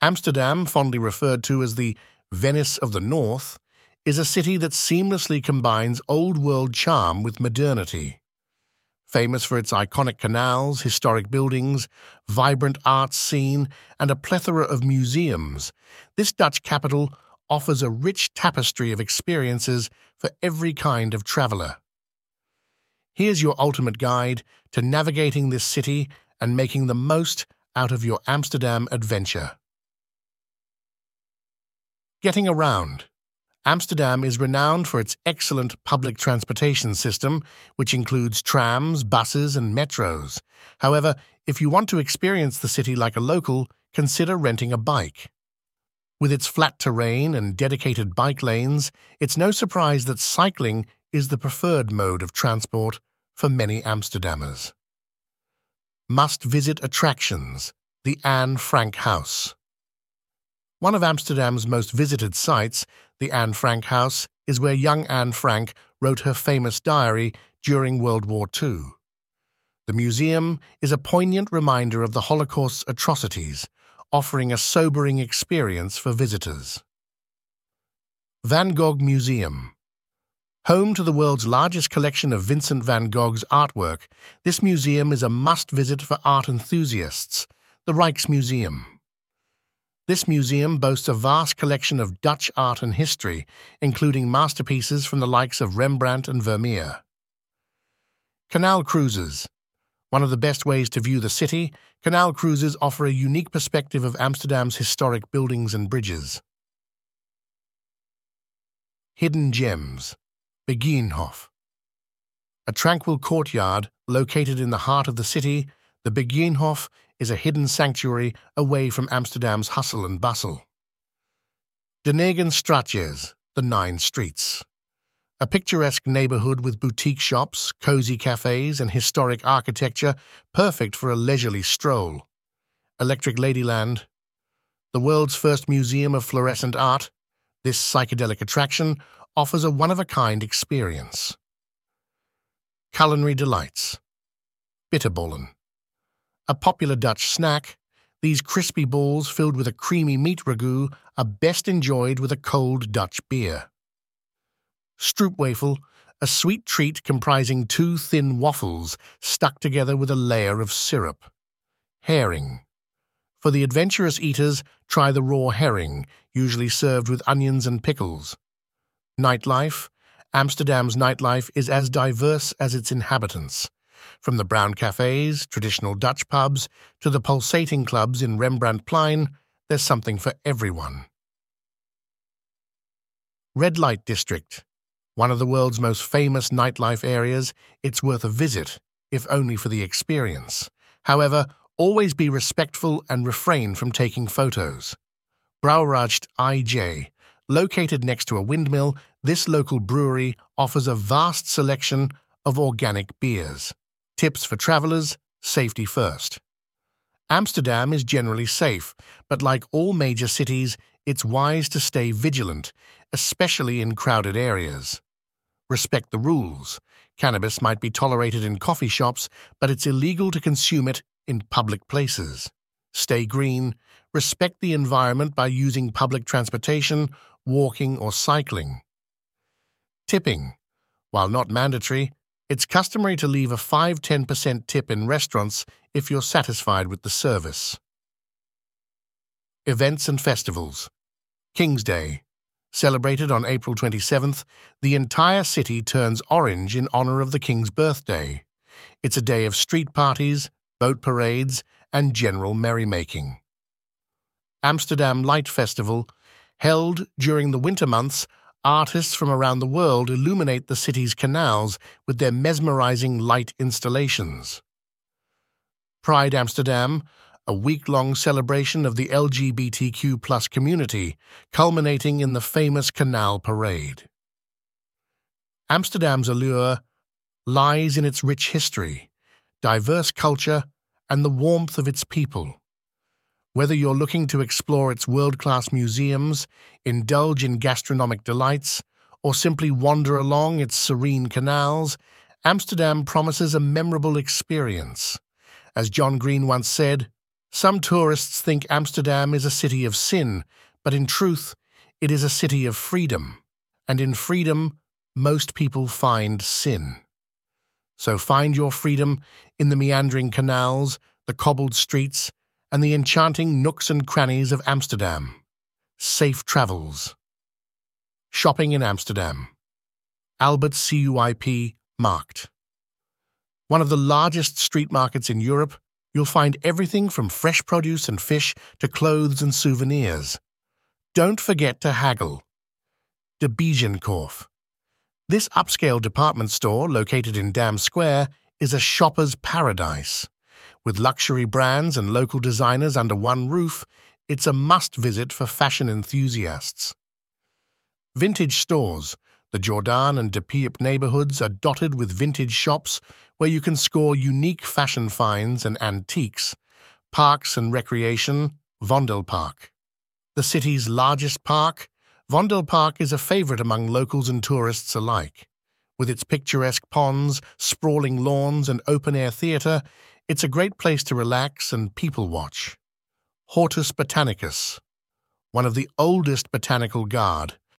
Amsterdam, fondly referred to as the Venice of the North, is a city that seamlessly combines old world charm with modernity. Famous for its iconic canals, historic buildings, vibrant art scene, and a plethora of museums, this Dutch capital offers a rich tapestry of experiences for every kind of traveller. Here's your ultimate guide to navigating this city and making the most out of your Amsterdam adventure. Getting around. Amsterdam is renowned for its excellent public transportation system, which includes trams, buses, and metros. However, if you want to experience the city like a local, consider renting a bike. With its flat terrain and dedicated bike lanes, it's no surprise that cycling is the preferred mode of transport for many Amsterdammers. Must visit attractions the Anne Frank House. One of Amsterdam's most visited sites, the Anne Frank House, is where young Anne Frank wrote her famous diary during World War II. The museum is a poignant reminder of the Holocaust's atrocities, offering a sobering experience for visitors. Van Gogh Museum Home to the world's largest collection of Vincent van Gogh's artwork, this museum is a must-visit for art enthusiasts, the Rijksmuseum. This museum boasts a vast collection of Dutch art and history, including masterpieces from the likes of Rembrandt and Vermeer. Canal Cruises One of the best ways to view the city, canal cruises offer a unique perspective of Amsterdam's historic buildings and bridges. Hidden Gems Begijnhof. A tranquil courtyard located in the heart of the city, the Begijnhof is a hidden sanctuary away from Amsterdam's hustle and bustle. De Negen Straatjes, the Nine Streets. A picturesque neighborhood with boutique shops, cozy cafes, and historic architecture, perfect for a leisurely stroll. Electric Ladyland. The world's first museum of fluorescent art, this psychedelic attraction offers a one-of-a-kind experience. Culinary delights. Bitterballen. A popular Dutch snack, these crispy balls filled with a creamy meat ragout are best enjoyed with a cold Dutch beer. Stroopwafel, a sweet treat comprising two thin waffles stuck together with a layer of syrup. Herring. For the adventurous eaters, try the raw herring, usually served with onions and pickles. Nightlife Amsterdam's nightlife is as diverse as its inhabitants. From the brown cafes, traditional Dutch pubs, to the pulsating clubs in Rembrandtplein, there's something for everyone. Red Light District. One of the world's most famous nightlife areas, it's worth a visit, if only for the experience. However, always be respectful and refrain from taking photos. Brouwerij IJ, Located next to a windmill, this local brewery offers a vast selection of organic beers. Tips for travelers, safety first. Amsterdam is generally safe, but like all major cities, it's wise to stay vigilant, especially in crowded areas. Respect the rules. Cannabis might be tolerated in coffee shops, but it's illegal to consume it in public places. Stay green, respect the environment by using public transportation walking, or cycling. Tipping. While not mandatory, it's customary to leave a 5-10% tip in restaurants if you're satisfied with the service. Events and Festivals King's Day. Celebrated on April 27th, the entire city turns orange in honor of the King's birthday. It's a day of street parties, boat parades, and general merrymaking. Amsterdam Light Festival Held during the winter months, artists from around the world illuminate the city's canals with their mesmerizing light installations. Pride Amsterdam, a week-long celebration of the LGBTQ plus community, culminating in the famous Canal Parade. Amsterdam's allure lies in its rich history, diverse culture, and the warmth of its people. Whether you're looking to explore its world-class museums, indulge in gastronomic delights, or simply wander along its serene canals, Amsterdam promises a memorable experience. As John Green once said, Some tourists think Amsterdam is a city of sin, but in truth, it is a city of freedom. And in freedom, most people find sin. So find your freedom in the meandering canals, the cobbled streets, and the enchanting nooks and crannies of Amsterdam. Safe travels. Shopping in Amsterdam. Albert Cuyp Markt. One of the largest street markets in Europe, you'll find everything from fresh produce and fish to clothes and souvenirs. Don't forget to haggle. De Bijenkorf. This upscale department store, located in Dam Square, is a shopper's paradise. With luxury brands and local designers under one roof, it's a must visit for fashion enthusiasts. Vintage stores, the Jordaan and De Pijp neighborhoods are dotted with vintage shops where you can score unique fashion finds and antiques. Parks and recreation, Vondelpark. The city's largest park, Vondelpark is a favorite among locals and tourists alike. With its picturesque ponds, sprawling lawns, and open-air theatre, it's a great place to relax and people-watch. Hortus Botanicus, one of the oldest botanical garde,